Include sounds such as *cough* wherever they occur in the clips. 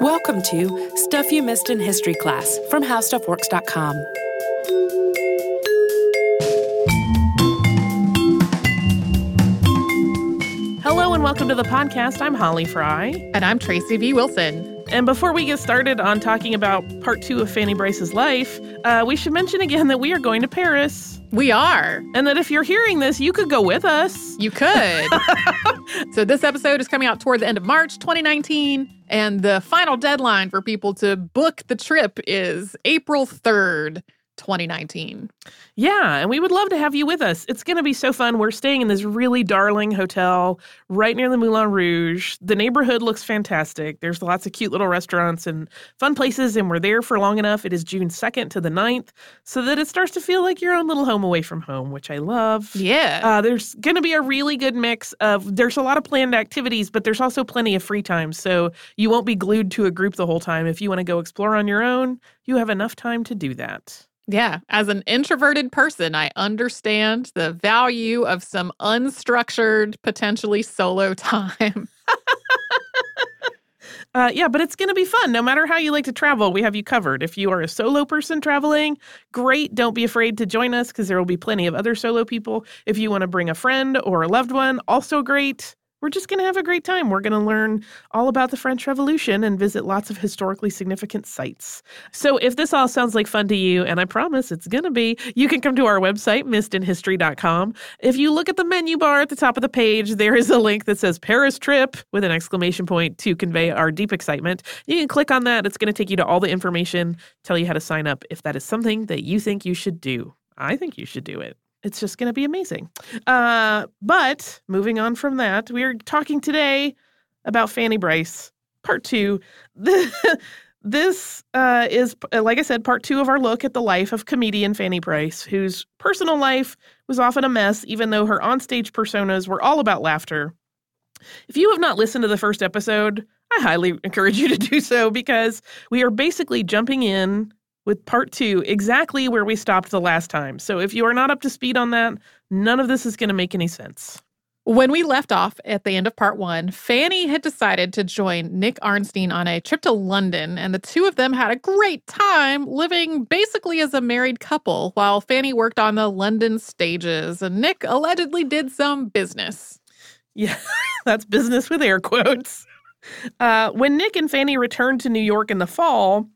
Welcome to Stuff You Missed in History Class from HowStuffWorks.com. Hello and welcome to the podcast. I'm Holly Fry. And I'm Tracy V. Wilson. And before we get started on talking about part two of Fanny Brice's life, uh, we should mention again that we are going to Paris. We are. And that if you're hearing this, you could go with us. You could. *laughs* so, this episode is coming out toward the end of March 2019. And the final deadline for people to book the trip is April 3rd. 2019. Yeah, and we would love to have you with us. It's going to be so fun. We're staying in this really darling hotel right near the Moulin Rouge. The neighborhood looks fantastic. There's lots of cute little restaurants and fun places, and we're there for long enough. It is June 2nd to the 9th, so that it starts to feel like your own little home away from home, which I love. Yeah. Uh, there's going to be a really good mix of, there's a lot of planned activities, but there's also plenty of free time. So you won't be glued to a group the whole time. If you want to go explore on your own, you have enough time to do that. Yeah, as an introverted person, I understand the value of some unstructured, potentially solo *laughs* time. Uh, yeah, but it's going to be fun. No matter how you like to travel, we have you covered. If you are a solo person traveling, great. Don't be afraid to join us because there will be plenty of other solo people. If you want to bring a friend or a loved one, also great we're just going to have a great time. We're going to learn all about the French Revolution and visit lots of historically significant sites. So, if this all sounds like fun to you, and I promise it's going to be, you can come to our website, missedinhistory.com. If you look at the menu bar at the top of the page, there is a link that says Paris trip with an exclamation point to convey our deep excitement. You can click on that. It's going to take you to all the information, tell you how to sign up if that is something that you think you should do. I think you should do it it's just going to be amazing. Uh, but moving on from that, we are talking today about Fanny Brice, part two. *laughs* this uh, is, uh, like I said, part two of our look at the life of comedian Fanny Brice, whose personal life was often a mess, even though her onstage personas were all about laughter. If you have not listened to the first episode, I highly encourage you to do so because we are basically jumping in with part two exactly where we stopped the last time. So if you are not up to speed on that, none of this is going to make any sense. When we left off at the end of part one, Fanny had decided to join Nick Arnstein on a trip to London, and the two of them had a great time living basically as a married couple while Fanny worked on the London stages, and Nick allegedly did some business. Yeah, *laughs* that's business with air quotes. Uh, when Nick and Fanny returned to New York in the fall,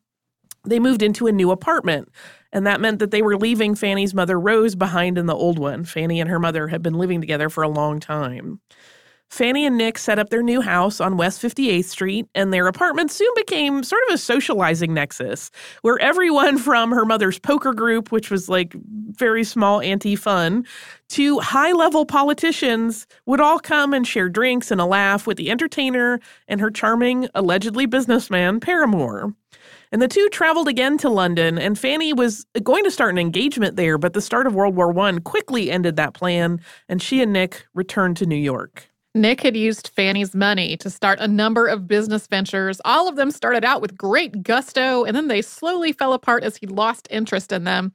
they moved into a new apartment. And that meant that they were leaving Fanny's mother Rose behind in the old one. Fanny and her mother had been living together for a long time. Fanny and Nick set up their new house on West 58th Street, and their apartment soon became sort of a socializing nexus where everyone *laughs* from her mother's poker group, which was like very small anti fun, to high level politicians would all come and share drinks and a laugh with the entertainer and her charming, allegedly businessman, paramour. And the two traveled again to London, and Fanny was going to start an engagement there, but the start of World War I quickly ended that plan, and she and Nick returned to New York. Nick had used Fanny's money to start a number of business ventures. All of them started out with great gusto, and then they slowly fell apart as he lost interest in them.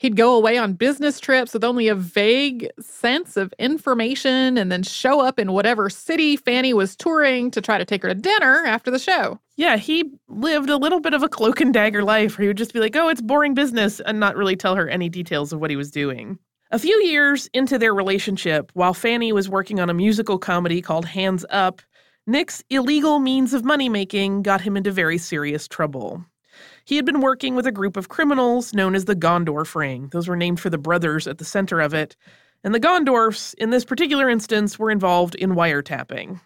He'd go away on business trips with only a vague sense of information and then show up in whatever city Fanny was touring to try to take her to dinner after the show. Yeah, he lived a little bit of a cloak and dagger life where he would just be like, oh, it's boring business and not really tell her any details of what he was doing. A few years into their relationship, while Fanny was working on a musical comedy called Hands Up, Nick's illegal means of money making got him into very serious trouble. He had been working with a group of criminals known as the Gondorf Ring. Those were named for the brothers at the center of it. And the Gondorfs, in this particular instance, were involved in wiretapping.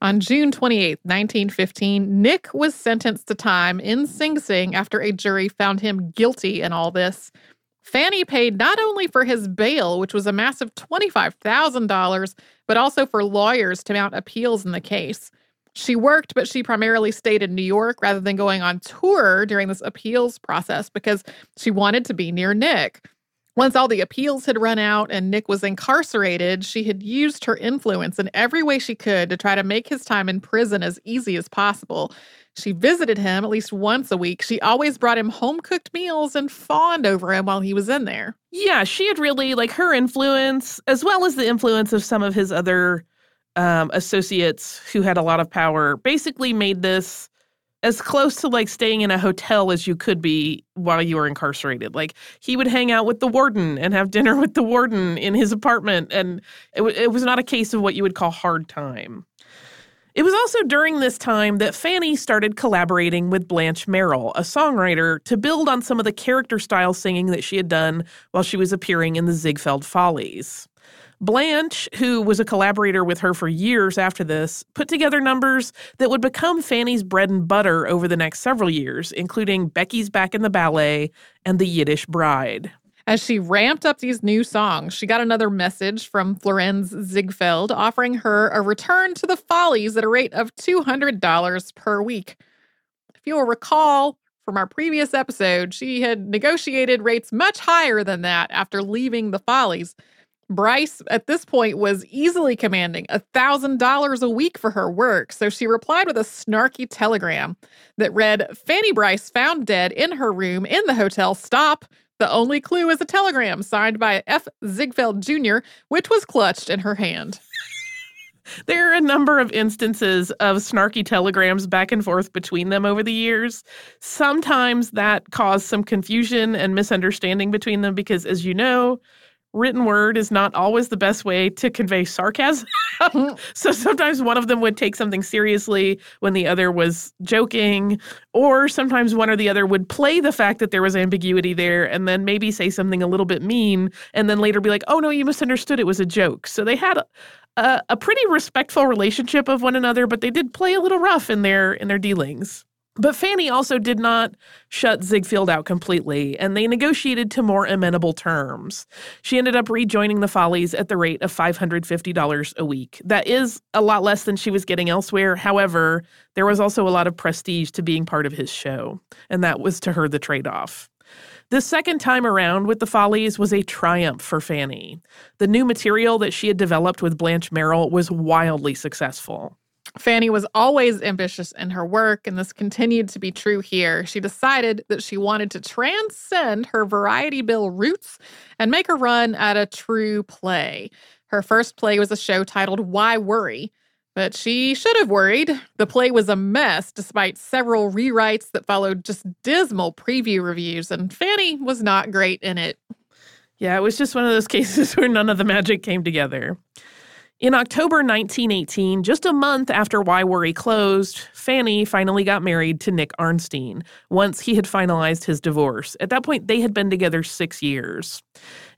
On June 28, 1915, Nick was sentenced to time in Sing Sing after a jury found him guilty in all this. Fanny paid not only for his bail, which was a massive $25,000, but also for lawyers to mount appeals in the case. She worked, but she primarily stayed in New York rather than going on tour during this appeals process because she wanted to be near Nick. Once all the appeals had run out and Nick was incarcerated, she had used her influence in every way she could to try to make his time in prison as easy as possible. She visited him at least once a week. She always brought him home cooked meals and fawned over him while he was in there. Yeah, she had really, like, her influence, as well as the influence of some of his other um, associates who had a lot of power basically made this as close to like staying in a hotel as you could be while you were incarcerated. Like he would hang out with the warden and have dinner *laughs* with the warden in his apartment. And it, w- it was not a case of what you would call hard time. It was also during this time that Fanny started collaborating with Blanche Merrill, a songwriter, to build on some of the character style singing that she had done while she was appearing in the Ziegfeld Follies. Blanche, who was a collaborator with her for years after this, put together numbers that would become Fanny's bread and butter over the next several years, including Becky's Back in the Ballet and The Yiddish Bride. As she ramped up these new songs, she got another message from Florenz Ziegfeld offering her a return to the Follies at a rate of $200 per week. If you will recall from our previous episode, she had negotiated rates much higher than that after leaving the Follies. Brice, at this point, was easily commanding $1,000 a week for her work, so she replied with a snarky telegram that read Fanny Brice found dead in her room in the hotel. Stop. The only clue is a telegram signed by F. Ziegfeld Jr., which was clutched in her hand. *laughs* There are a number of instances of snarky telegrams back and forth between them over the years. Sometimes that caused some confusion and misunderstanding between them because, as you know, written word is not always the best way to convey sarcasm. *laughs* *laughs* so sometimes one of them would take something seriously when the other was joking, or sometimes one or the other would play the fact that there was ambiguity there and then maybe say something a little bit mean and then later be like, oh no, you misunderstood. It was a joke. So they had a, a pretty respectful relationship of one another, but they did play a little rough in their in their dealings. But Fanny also did not shut Ziegfeld out completely, and they negotiated to more amenable terms. She ended up rejoining the Follies at the rate of $550 a week. That is a lot less than she was getting elsewhere. However, there was also a lot of prestige to being part of his show, and that was to her the trade off. The second time around with the Follies was a triumph for Fanny. The new material that she had developed with Blanche Merrill was wildly successful. Fanny was always ambitious in her work, and this continued to be true here. She decided that she wanted to transcend her variety bill roots and make a run at a true play. Her first play was a show titled Why Worry? But she should have worried. The play was a mess despite several rewrites that followed just dismal preview reviews, and Fanny was not great in it. Yeah, it was just one of those *laughs* cases where none of the magic came together. In October 1918, just a month after Why Worry closed, Fanny finally got married to Nick Arnstein once he had finalized his divorce. At that point, they had been together six years.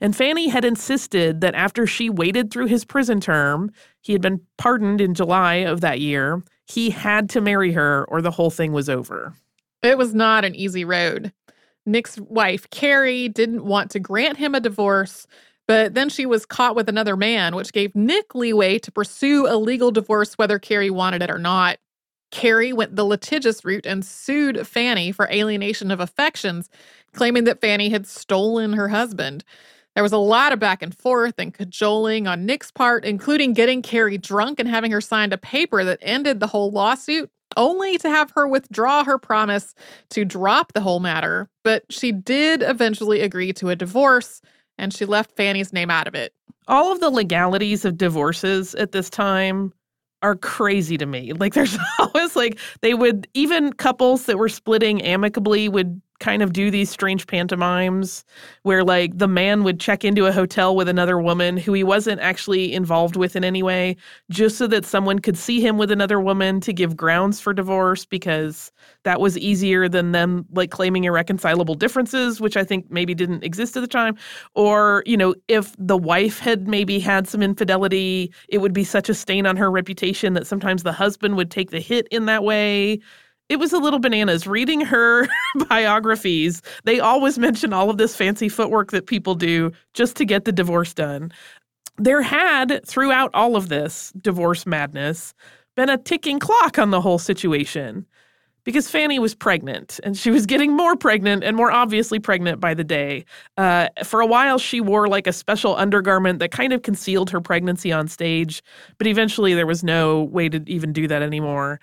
And Fanny had insisted that after she waited through his prison term, he had been pardoned in July of that year, he had to marry her or the whole thing was over. It was not an easy road. Nick's wife, Carrie, didn't want to grant him a divorce but then she was caught with another man, which gave Nick leeway to pursue a legal divorce whether Carrie wanted it or not. Carrie went the litigious route and sued Fanny for alienation of affections, claiming that Fanny had stolen her husband. There was a lot of back and forth and cajoling on Nick's part, including getting Carrie drunk and having her sign a paper that ended the whole lawsuit, only to have her withdraw her promise to drop the whole matter. But she did eventually agree to a divorce, and she left Fanny's name out of it. All of the legalities of divorces at this time are crazy to me. Like there's *laughs* always like they would even couples that were splitting amicably would kind of do these strange pantomimes where like the man would check into a hotel with another woman who he wasn't actually involved with in any way just so that someone could see him with another woman to give grounds for divorce because that was easier than them like claiming irreconcilable differences which i think maybe didn't exist at the time. Or you know if the wife had maybe had some infidelity it would be such a stain on her reputation that sometimes the husband would take the hit in that way it was a little bananas reading her *laughs* biographies they always mention all of this fancy footwork that people do just to get the divorce done there had throughout all of this divorce madness been a ticking clock on the whole situation because Fanny was pregnant and she was getting more pregnant and more obviously pregnant by the day. Uh, for a while, she wore like a special undergarment that kind of concealed her pregnancy on stage, but eventually there was no way to even do that anymore.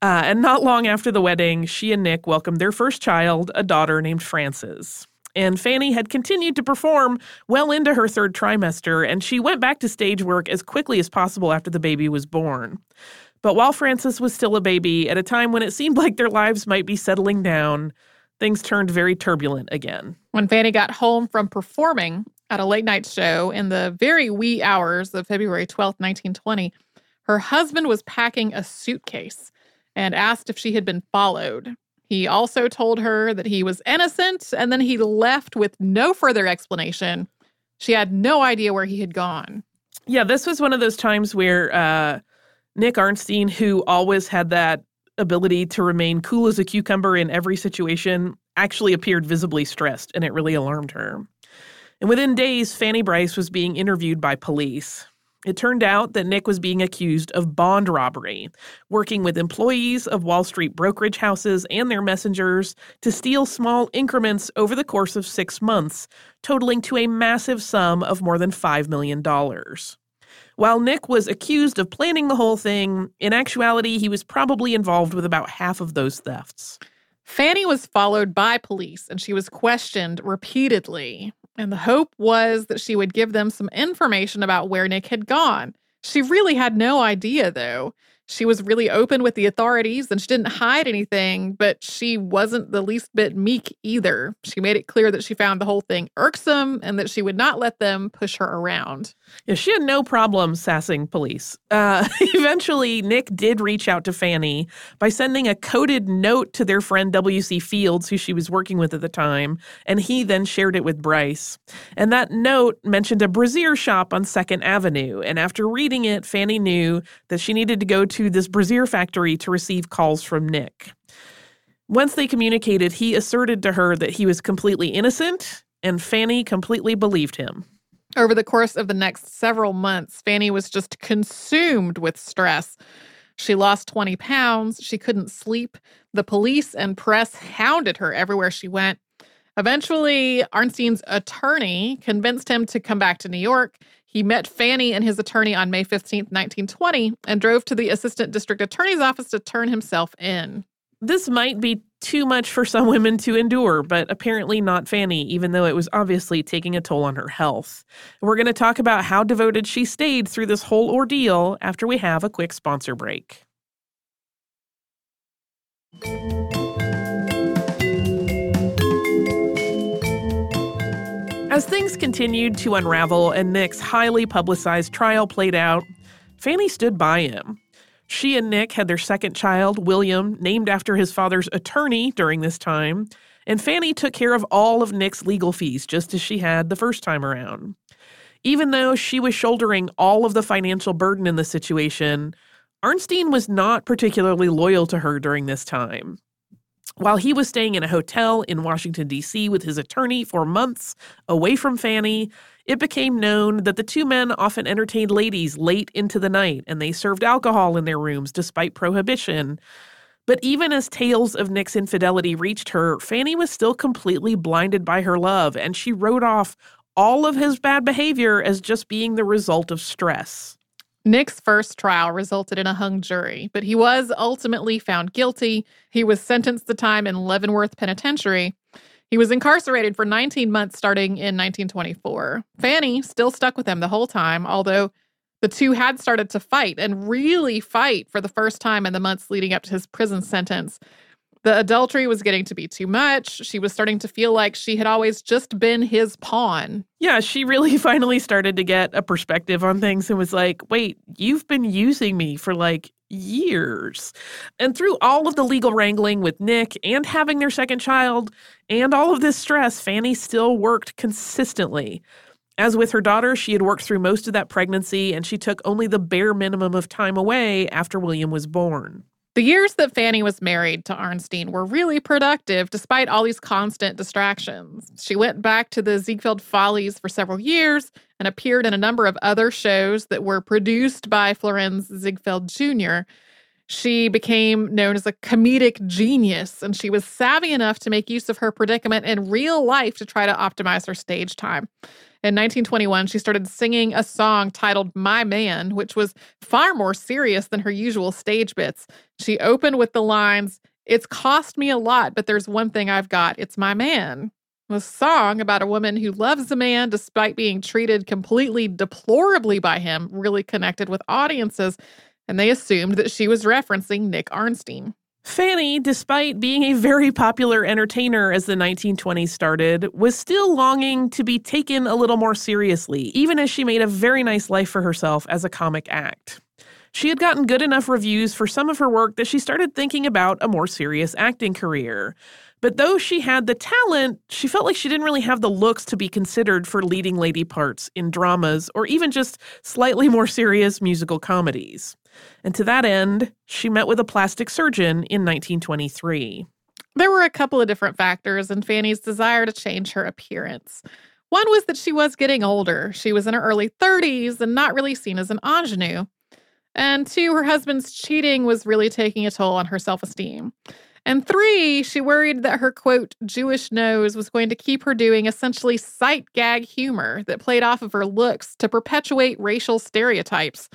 Uh, and not long after the wedding, she and Nick welcomed their first child, a daughter named Frances. And Fanny had continued to perform well into her third trimester, and she went back to stage work as quickly as possible after the baby was born. But while Frances was still a baby, at a time when it seemed like their lives might be settling down, things turned very turbulent again. When Fanny got home from performing at a late night show in the very wee hours of February 12, 1920, her husband was packing a suitcase and asked if she had been followed. He also told her that he was innocent and then he left with no further explanation. She had no idea where he had gone. Yeah, this was one of those times where uh, Nick Arnstein, who always had that ability to remain cool as a cucumber in every situation, actually appeared visibly stressed, and it really alarmed her. And within days, Fanny Brice was being interviewed by police. It turned out that Nick was being accused of bond robbery, working with employees of Wall Street brokerage houses and their messengers to steal small increments over the course of six months, totaling to a massive sum of more than $5 million. While Nick was accused of planning the whole thing, in actuality, he was probably involved with about half of those thefts. Fanny was followed by police and she was questioned repeatedly. And the hope was that she would give them some information about where Nick had gone. She really had no idea, though. She was really open with the authorities and she didn't hide anything, but she wasn't the least bit meek either. She made it clear that she found the whole thing irksome and that she would not let them push her around. Yeah, she had no problem sassing police. Uh, *laughs* eventually, Nick did reach out to Fanny by sending a coded note to their friend W.C. Fields, who she was working with at the time, and he then shared it with Brice. And that note mentioned a brassiere shop on 2nd Avenue. And after reading it, Fanny knew that she needed to go to to this brassiere factory to receive calls from Nick. Once they communicated, he asserted to her that he was completely innocent, and Fanny completely believed him. Over the course of the next several months, Fanny was just consumed with stress. She lost 20 pounds. She couldn't sleep. The police and press hounded her everywhere she went. Eventually, Arnstein's attorney convinced him to come back to New York. He met Fanny and his attorney on May 15, 1920, and drove to the assistant district attorney's office to turn himself in. This might be too much for some women to endure, but apparently not Fanny, even though it was obviously taking a toll on her health. We're going to talk about how devoted she stayed through this whole ordeal after we have a quick sponsor break. As things continued to unravel and Nick's highly publicized trial played out, Fanny stood by him. She and Nick had their second child, William, named after his father's attorney during this time, and Fanny took care of all of Nick's legal fees just as she had the first time around. Even though she was shouldering all of the financial burden in the situation, Arnstein was not particularly loyal to her during this time. While he was staying in a hotel in Washington, D.C. with his attorney for months away from Fanny, it became known that the two men often entertained ladies late into the night and they served alcohol in their rooms despite prohibition. But even as tales of Nick's infidelity reached her, Fanny was still completely blinded by her love, and she wrote off all of his bad behavior as just being the result of stress. Nick's first trial resulted in a hung jury, but he was ultimately found guilty. He was sentenced to time in Leavenworth Penitentiary. He was incarcerated for 19 months starting in 1924. Fanny still stuck with him the whole time, although the two had started to fight and really fight for the first time in the months leading up to his prison sentence. The adultery was getting to be too much. She was starting to feel like she had always just been his pawn. Yeah, she really *laughs* finally started to get a perspective on things and was like, wait, you've been using me for like years. And through all of the legal wrangling with Nick and having their second child and all of this stress, Fanny still worked consistently. As with her daughter, she had worked through most of that pregnancy and she took only the bare minimum of time away after William was born. The years that Fanny was married to Arnstein were really productive despite all these constant distractions. She went back to the Ziegfeld Follies for several years and appeared in a number of other shows that were produced by Florenz Ziegfeld Jr. She became known as a comedic genius, and she was savvy enough to make use of her predicament in real life to try to optimize her stage time. In 1921, she started singing a song titled My Man, which was far more serious than her usual stage bits. She opened with the lines, It's cost me a lot, but there's one thing I've got. It's my man. A song about a woman who loves a man despite being treated completely deplorably by him really connected with audiences. And they assumed that she was referencing Nick Arnstein. Fanny, despite being a very popular entertainer as the 1920s started, was still longing to be taken a little more seriously, even as she made a very nice life for herself as a comic act. She had gotten good enough reviews for some of her work that she started thinking about a more serious acting career. But though she had the talent, she felt like she didn't really have the looks to be considered for leading lady parts in dramas or even just slightly more serious musical comedies. And to that end, she met with a plastic surgeon in 1923. There were a couple of different factors in Fanny's desire to change her appearance. One was that she was getting older. She was in her early 30s and not really seen as an ingenue. And two, her husband's cheating was really taking a toll on her self esteem. And three, she worried that her quote, Jewish nose was going to keep her doing essentially sight gag humor that played off of her looks to perpetuate racial stereotypes.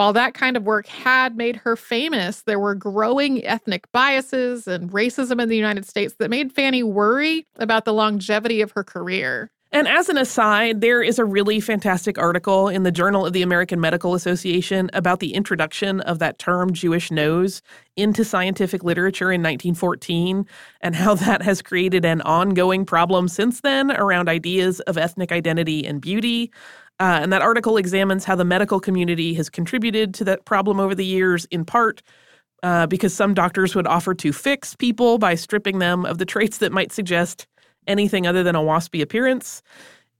While that kind of work had made her famous, there were growing ethnic biases and racism in the United States that made Fanny worry about the longevity of her career. And as an aside, there is a really fantastic article in the Journal of the American Medical Association about the introduction of that term Jewish nose into scientific literature in 1914 and how *laughs* that has created an ongoing problem since then around ideas of ethnic identity and beauty. Uh, and that article examines how the medical community has contributed to that problem over the years, in part uh, because some doctors would offer to fix people by stripping them of the traits that might suggest anything other than a waspy appearance.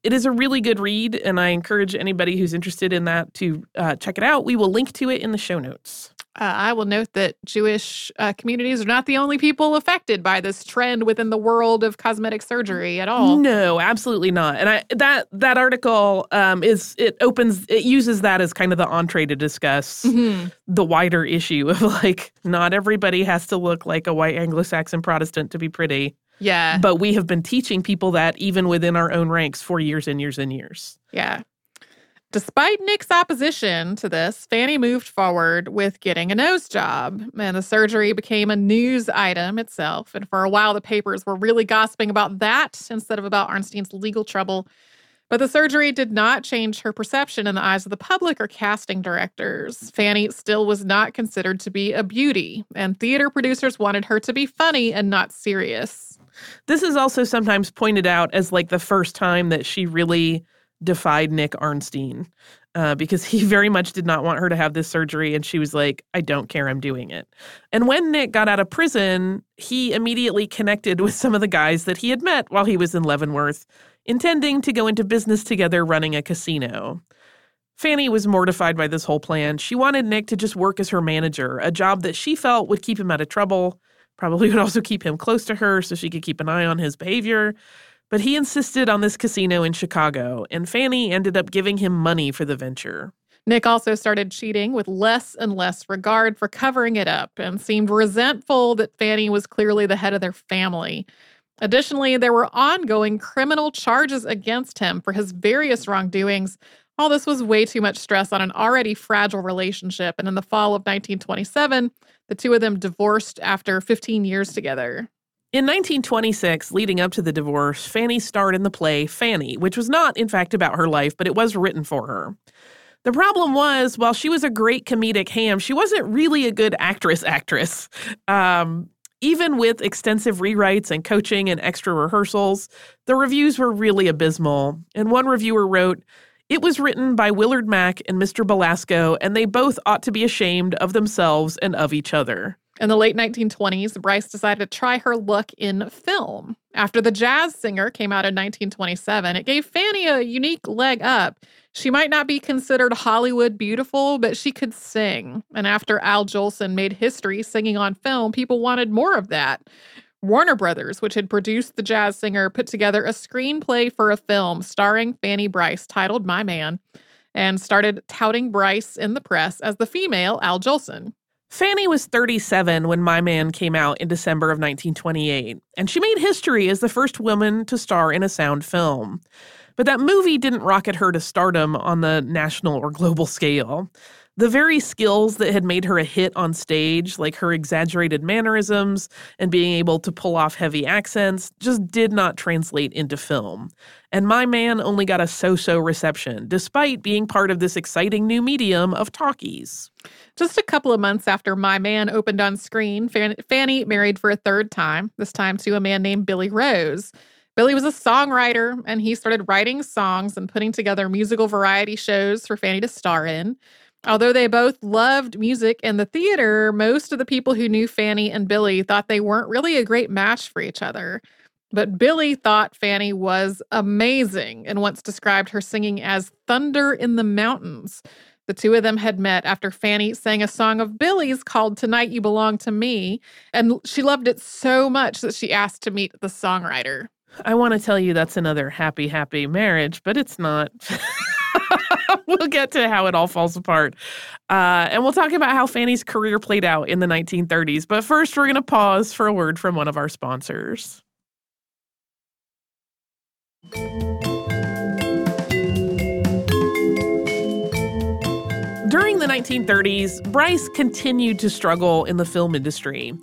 It is a really good read, and I encourage anybody who's interested in that to uh, check it out. We will link to it in the show notes. Uh, I will note that Jewish uh, communities are not the only people affected by this trend within the world of cosmetic surgery at all. No, absolutely not. And I that that article um, is it opens it uses that as kind of the entree to discuss mm-hmm. the wider issue of like not everybody has to look like a white Anglo-Saxon Protestant to be pretty. Yeah. But we have been teaching people that even within our own ranks for years and years and years. Yeah. Despite Nick's opposition to this, Fanny moved forward with getting a nose job, and the surgery became a news item itself. And for a while, the papers were really gossiping about that instead of about Arnstein's legal trouble. But the surgery did not change her perception in the eyes of the public or casting directors. Fanny still was not considered to be a beauty, and theater producers wanted her to be funny and not serious. This is also sometimes pointed out as like the first time that she really defied Nick Arnstein uh, because he *laughs* very much did not want her to have this surgery. And she was like, I don't care, I'm doing it. And when Nick got out of prison, he immediately connected with some of the guys that he had met while he was in Leavenworth, intending to go into business together running a casino. Fanny was mortified by this whole plan. She wanted Nick to just work as her manager, a job that she felt would keep him out of trouble, probably would also keep him close to her so she could keep an eye on his behavior. But he insisted on this casino in Chicago, and Fanny ended up giving him money for the venture. Nick also started cheating with less and less regard for covering it up and seemed resentful that Fanny was clearly the head of their family. Additionally, there were ongoing criminal charges against him for his various wrongdoings. All this was way too much stress on an already fragile relationship, and in the fall of 1927, the two of them divorced after 15 years together. In 1926, leading up to the divorce, Fanny starred in the play Fanny, which was not, in fact, about her life, but it was written for her. The problem was, while she was a great comedic ham, she wasn't really a good actress actress. Um, even with extensive rewrites and coaching and extra rehearsals, the reviews were really abysmal. And one reviewer wrote, It was written by Willard Mack and Mr. Belasco, and they both ought to be ashamed of themselves and of each other. In the late 1920s, Brice decided to try her luck in film. After The Jazz Singer came out in 1927, it gave Fanny a unique leg up. She might not be considered Hollywood beautiful, but she could sing. And after Al Jolson made history singing on film, people wanted more of that. Warner Brothers, which had produced The Jazz Singer, put together a screenplay for a film starring Fanny Brice titled My Man and started touting Brice in the press as the female Al Jolson. Fanny was 37 when My Man came out in December of 1928, and she made history as the first woman to star in a sound film. But that movie didn't rocket her to stardom on the national or global scale. The very skills that had made her a hit on stage, like her exaggerated mannerisms and being able to pull off heavy accents, just did not translate into film. And My Man only got a so so reception, despite being part of this exciting new medium of talkies. Just a couple of months after My Man opened on screen, Fanny married for a third time, this time to a man named Billy Rose. Billy was a songwriter and he started writing songs and putting together musical variety shows for Fanny to star in. Although they both loved music and the theater, most of the people who knew Fanny and Billy thought they weren't really a great match for each other. But Billy thought Fanny was amazing and once described her singing as thunder in the mountains. The two of them had met after Fanny sang a song of Billy's called Tonight You Belong to Me, and she loved it so much that she asked to meet the songwriter. I want to tell you that's another happy, happy marriage, but it's not. *laughs* *laughs* we'll get to how it all falls apart. Uh, and we'll talk about how Fanny's career played out in the 1930s. But first, we're going to pause for a word from one of our sponsors. During the 1930s, Brice continued to struggle in the film industry.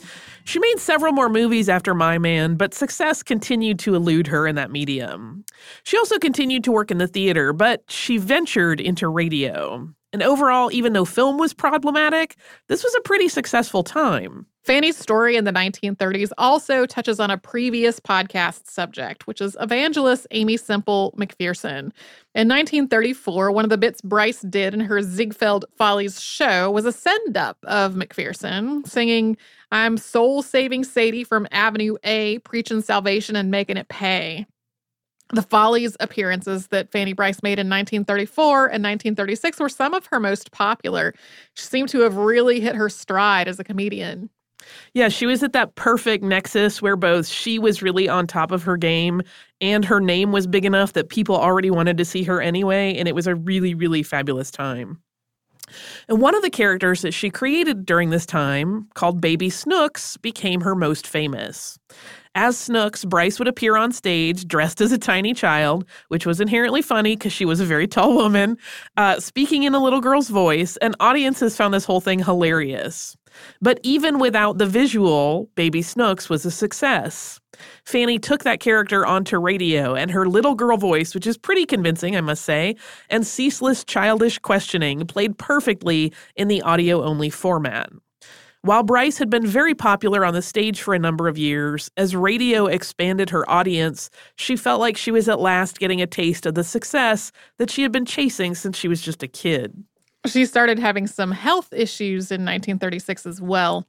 She made several more movies after My Man, but success continued to elude her in that medium. She also continued to work in the theater, but she ventured into radio. And overall, even though film was problematic, this was a pretty successful time. Fanny's story in the 1930s also touches on a previous podcast subject, which is evangelist Aimee Semple McPherson. In 1934, one of the bits Brice did in her Ziegfeld Follies show was a send up of McPherson singing, I'm soul saving Sadie from Avenue A, preaching salvation and making it pay. The Follies appearances that Fanny Brice made in 1934 and 1936 were some of her most popular. She seemed to have really hit her stride as a comedian. Yeah, she was at that perfect nexus where both she was really on top of her game and her name was big enough that people already wanted to see her anyway. And it was a really, really fabulous time. And one of the characters that she created during this time, called Baby Snooks, became her most famous. As Snooks, Brice would appear on stage dressed as a tiny child, which was inherently funny because she was a very tall woman, uh, speaking in a little girl's voice, and audiences found this whole thing hilarious. But even without the visual, Baby Snooks was a success. Fanny took that character onto radio, and her little girl voice, which is pretty convincing, I must say, and ceaseless childish questioning played perfectly in the audio only format. While Brice had been very popular on the stage for a number of years, as radio expanded her audience, she felt like she was at last getting a taste of the success that she had been chasing since she was just a kid. She started having some health issues in 1936 as well.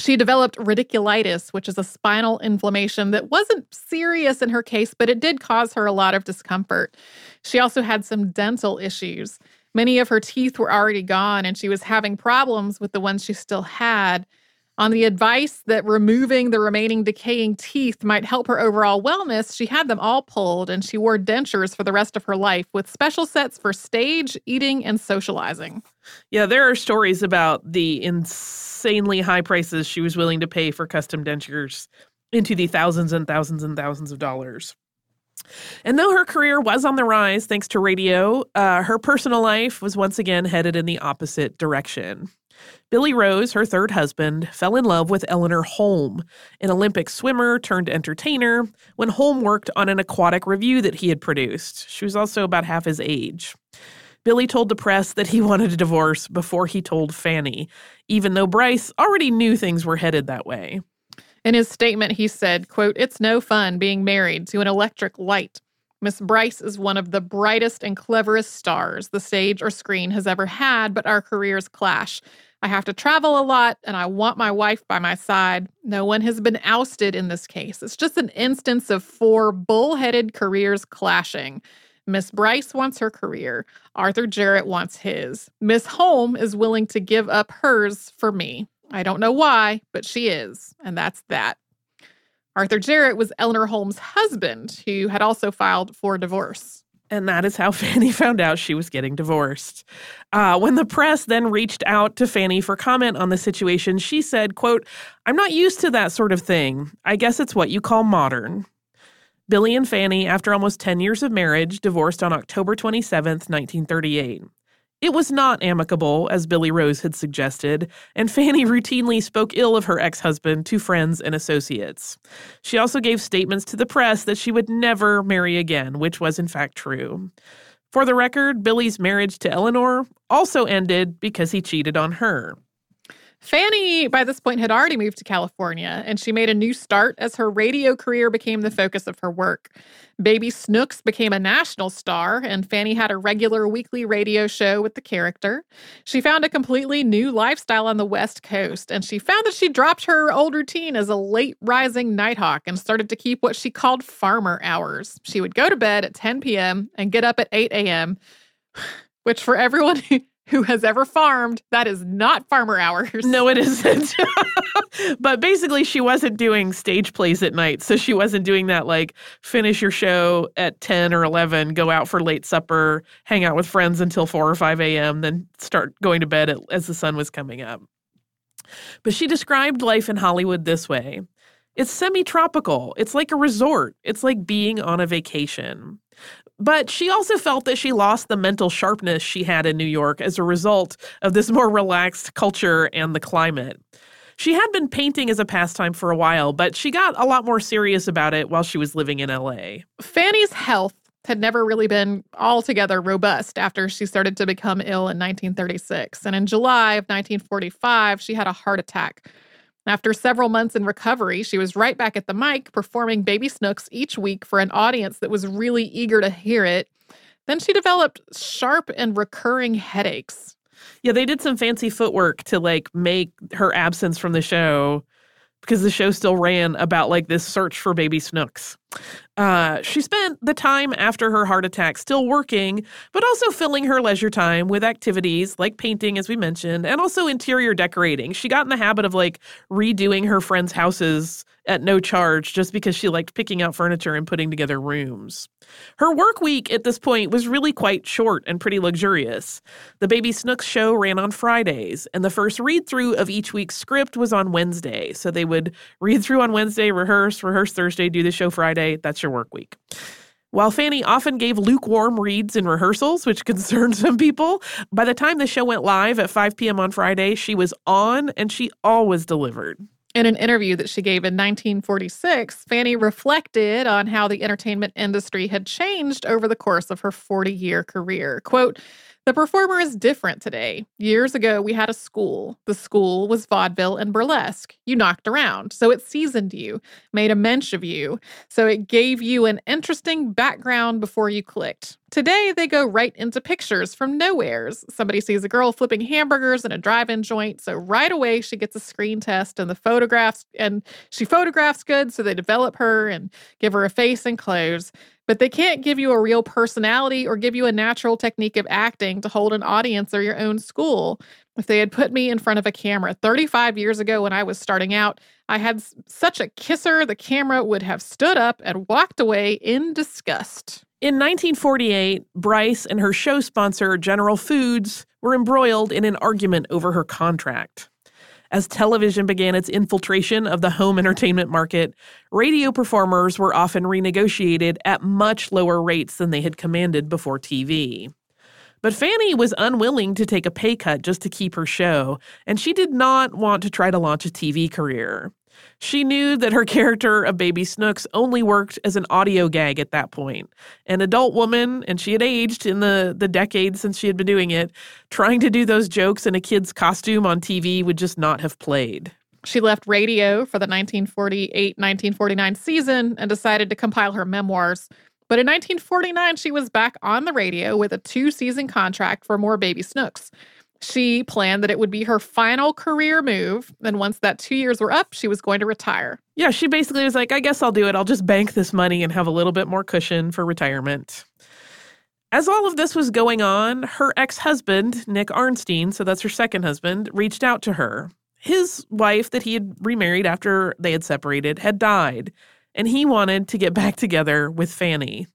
She developed radiculitis, which is a spinal inflammation that wasn't serious in her case, but it did cause her a lot of discomfort. She also had some dental issues. Many of her teeth were already gone, and she was having problems with the ones she still had. On the advice that removing the remaining decaying teeth might help her overall wellness, she had them all pulled and she wore dentures for the rest of her life with special sets for stage, eating, and socializing. Yeah, there are stories about the insanely high prices she was willing to pay for custom dentures into the thousands and thousands and thousands of dollars. And though her career was on the rise thanks to radio, uh, her personal life was once again headed in the opposite direction. Billy Rose, her third husband, fell in love with Eleanor Holm, an Olympic swimmer turned entertainer, when Holm worked on an aquatic revue that he had produced. She was also about half his age. Billy told the press that he *laughs* wanted a divorce before he told Fanny, even though Brice already knew things were headed that way. In his statement, he said, quote, It's no fun being married to an electric light. Miss Brice is one of the brightest and cleverest stars the stage or screen has ever had, but our careers clash. I have to travel a lot and I want my wife by my side. No one has been ousted in this case. It's just an instance of four bullheaded careers clashing. Miss Brice wants her career. Arthur Jarrett wants his. Miss Holm is willing to give up hers for me. I don't know why, but she is. And that's that. Arthur Jarrett was Eleanor Holm's husband, who had also filed for divorce. And that is how *laughs* Fanny found out she was getting divorced. Uh, when the press then reached out to Fanny for comment on the situation, she said, quote, I'm not used to that sort of thing. I guess it's what you call modern. Billy and Fanny, after almost 10 years of marriage, divorced on October 27, 1938. It was not amicable, as Billy Rose had suggested, and Fanny routinely spoke ill of her ex husband to friends and associates. She also gave statements to the press that she would never marry again, which was in fact true. For the record, Billy's marriage to Eleanor also ended because he cheated on her. Fanny, by this point, had already moved to California, and she made a new start as her radio career became the focus of her work. Baby Snooks became a national star, and Fanny had a regular weekly radio show with the character. She found a completely new lifestyle on the West Coast, and she found that she dropped her old routine as a late rising nighthawk and started to keep what she called farmer hours. She would go to bed at 10 p.m. and get up at 8 a.m., *sighs* which for everyone *laughs* who has ever farmed, that is not farmer hours. No, it *laughs* isn't. *laughs* but basically, she wasn't doing stage plays at night. So she wasn't doing that, like, finish your show at 10 or 11, go out for late supper, hang out with friends until 4 or 5 a.m., then start going to bed as the sun was coming up. But she described life in Hollywood this way it's semi tropical, it's like a resort, it's like being on a vacation. But she also felt that she lost the mental sharpness she had in New York as a result of this more relaxed culture and the climate. She had been painting as a pastime for a while, but she got a lot more serious about it while she was living in LA. Fanny's health had never really been altogether robust after she started to become ill in 1936. And in July of 1945, she had a heart attack. After several months in recovery, she was right back at the mic performing Baby Snooks each week for an audience that was really eager to hear it. Then she developed sharp and recurring headaches. Yeah, they did some fancy footwork to like make her absence from the show because the show still ran about like this search for baby snooks. Uh, she spent the time after her heart attack still working, but also filling her leisure time with activities like painting, as we mentioned, and also interior decorating. She got in the habit of like redoing her friends' houses at no charge just because she liked picking out furniture and putting together rooms. Her work week at this point was really quite short and pretty luxurious. The Baby Snooks show ran on Fridays, and the first read through of each week's script was on Wednesday. So they would *laughs* read through on Wednesday, rehearse, rehearse Thursday, do the show Friday. That's your work week. While Fanny often gave lukewarm reads in rehearsals, which *laughs* concerned some people, by the time the show went live at 5 p.m. on Friday, she was on and she always delivered. In an interview that she gave in 1946, Fanny reflected on how the entertainment industry had changed over the course of her 40 year career. Quote, the performer is different today. Years ago, we had a school. The school was vaudeville and burlesque. You knocked around, so it seasoned you, made a mensch of you, so it gave you an interesting background before you clicked. Today, they go right into pictures from nowheres. Somebody sees a girl flipping hamburgers in a drive in joint, so right away she gets a screen test and the photographs, and she photographs good, so they develop her and give her a face and clothes but they can't give you a real personality or give you a natural technique of acting to hold an audience or your own school. If they had put me in front of a camera 35 years ago when I was starting out, I had such a kisser, the camera would have stood up and walked away in disgust. In 1948, Brice and her show sponsor, General Foods, were embroiled in an argument over her contract. As television began its infiltration of the home entertainment market, radio performers were often renegotiated at much lower rates than they had commanded before TV. But Fanny was unwilling to take a pay cut just to keep her show, and she did not want to try to launch a TV career. She knew that her character of Baby Snooks only worked as an audio gag at that point. An adult woman, and she had aged in the, the decades since she had been doing it, trying to do those jokes in a kid's costume on TV would just not have played. She left radio for the 1948 1949 season and decided to compile her memoirs. But in 1949, she was back on the radio with a two season contract for more Baby Snooks. She planned that it would be her final career move. And once that two years were up, she was going to retire. Yeah, she basically was like, I guess I'll do it. I'll just bank this money and have a little bit more cushion for retirement. As all of this was going on, her ex husband, Nick Arnstein, so that's her second husband, reached out to her. His wife, that he had remarried after they had separated, had died, and he wanted to get back together with Fanny.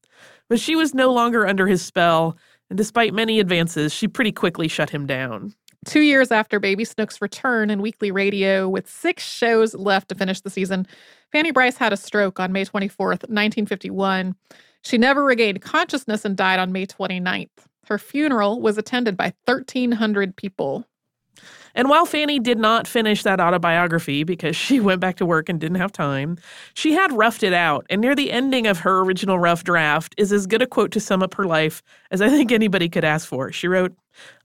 But she was no longer under his spell, and despite many advances, she pretty quickly shut him down. Two years after Baby Snook's return in weekly radio, with six shows left to finish the season, Fanny Brice had a stroke on May 24th, 1951. She never regained consciousness and died on May 29th. Her funeral was attended by 1,300 people. And while Fanny did not finish that autobiography because she *laughs* went back to work and didn't have time, she had roughed it out. And near the ending of her original rough draft is as good a quote to sum up her life as I *laughs* think anybody could ask for. She wrote,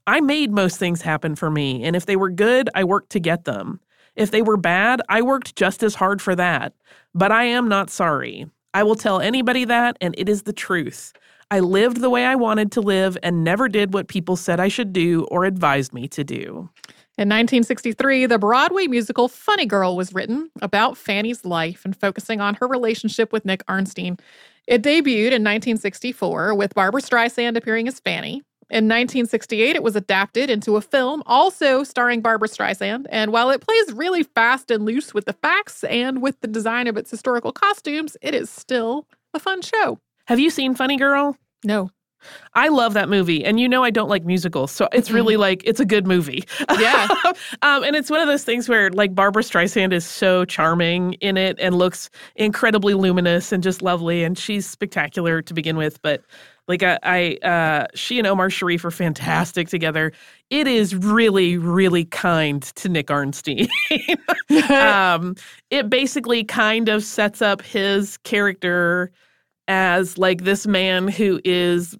I made most things happen for me, and if they were good, I worked to get them. If they were bad, I worked just as hard for that. But I am not sorry. I will tell anybody that, and it is the truth. I lived the way I wanted to live and never did what people said I should do or advised me to do. In 1963, the Broadway musical Funny Girl was written about Fanny's life and focusing on her relationship with Nick Arnstein. It debuted in 1964 with Barbra Streisand appearing as Fanny. In 1968, it was adapted into a film, also starring Barbra Streisand. And while it plays really fast and loose with the facts and with the design of its historical costumes, it is still a fun show. Have you seen Funny Girl? No. I love that movie, and you know I don't like musicals, so it's really like it's a good movie. Yeah, *laughs* um, and it's one of those things where like Barbra Streisand is so charming in it and looks incredibly luminous and just lovely, and she's spectacular to begin with. But like I, I uh, she and Omar Sharif are fantastic together. It is really, really kind to Nick Arnstein. *laughs* *laughs* um, it basically kind of sets up his character as like this man who is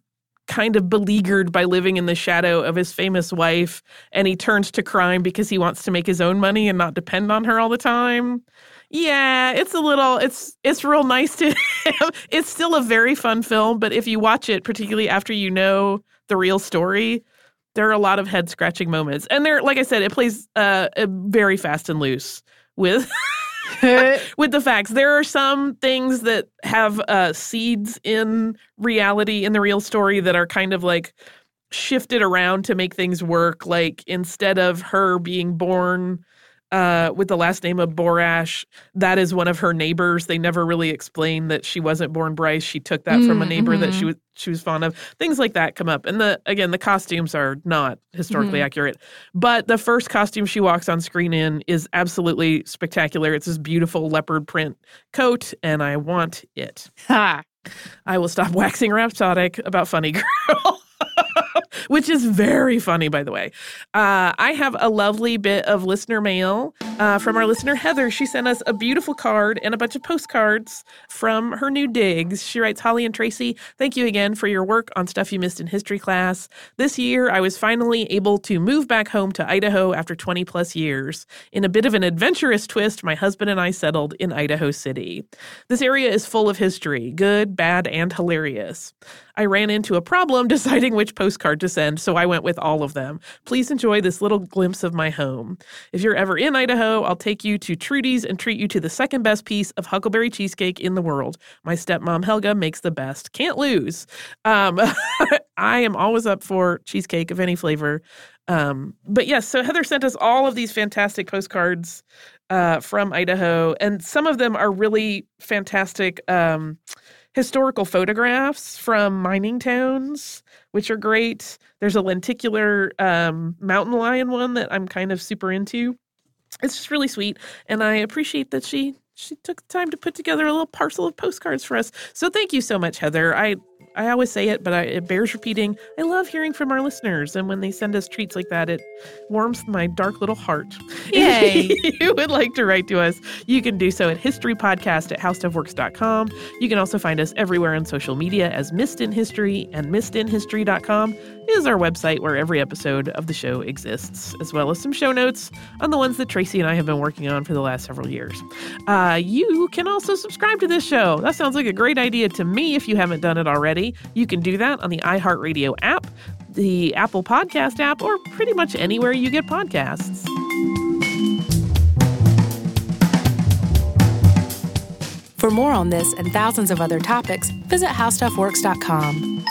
kind of beleaguered by living in the shadow of his famous wife and he turns to crime because he wants to make his own money and not depend on her all the time. Yeah, it's a little it's it's real nice to. *laughs* It's still a very fun film, but if you watch it particularly after you know the real story, there are a lot of head scratching moments. And there like I said, it plays uh very fast and loose with *laughs* *laughs* with the facts. There are some things that have uh, seeds in reality in the real story that are kind of like shifted around to make things work. Like instead of her being born uh, with the last name of Borash. That is one of her neighbors. They never really explain that she wasn't born Brice. She took that mm, from a neighbor mm-hmm. that she was she was fond of. Things like that come up. And the again, the costumes are not historically mm-hmm. accurate. But the first costume she walks on screen in is absolutely spectacular. It's this beautiful leopard print coat, and I want it. Ha. I will stop *laughs* waxing rhapsodic about Funny Girl. *laughs* *laughs* which is very funny, by the way. Uh, I have a lovely bit of listener mail uh, from our listener, Heather. She sent us a beautiful card and a bunch of postcards from her new digs. She writes, Holly and Tracy, thank you again for your work on stuff you missed in history class. This year, I was finally able to move back home to Idaho after 20 plus years. In a bit of an adventurous twist, my husband and I settled in Idaho City. This area is full of history, good, bad, and hilarious. I ran into a problem *laughs* deciding which postcard to send, so I went with all of them. Please enjoy this little glimpse of my home. If you're ever in Idaho, I'll take you to Trudy's and treat you to the second best piece of huckleberry cheesecake in the world. My stepmom Helga makes the best. Can't lose. Um, *laughs* I am always up for cheesecake of any flavor. Um, but yes, so Heather sent us all of these fantastic postcards uh, from Idaho, and some of them are really fantastic. Um, historical photographs from mining towns, which are great. There's a lenticular um, mountain lion one that I'm kind of super into. It's just really sweet, and I appreciate that she she took time to put together a little parcel of postcards for us. So thank you so much, Heather. I I always say it, but I, it bears repeating. I love hearing from our listeners, and when they send us treats like that, it warms my dark little heart. *laughs* Yay! if you would like to write to us, you can do so at historypodcast at howstuffworks.com. You can also find us everywhere on social media as Missed in History, and missedinhistory.com is our website where every episode of the show exists, as well as some show notes on the ones that Tracy and I have been working on for the last several years. Uh, you can also subscribe to this show. That sounds like a great idea to me if you haven't done it already. You can do that on the iHeartRadio app, the Apple Podcast app, or pretty much anywhere you get podcasts. For more on this and thousands of other topics, visit howstuffworks.com.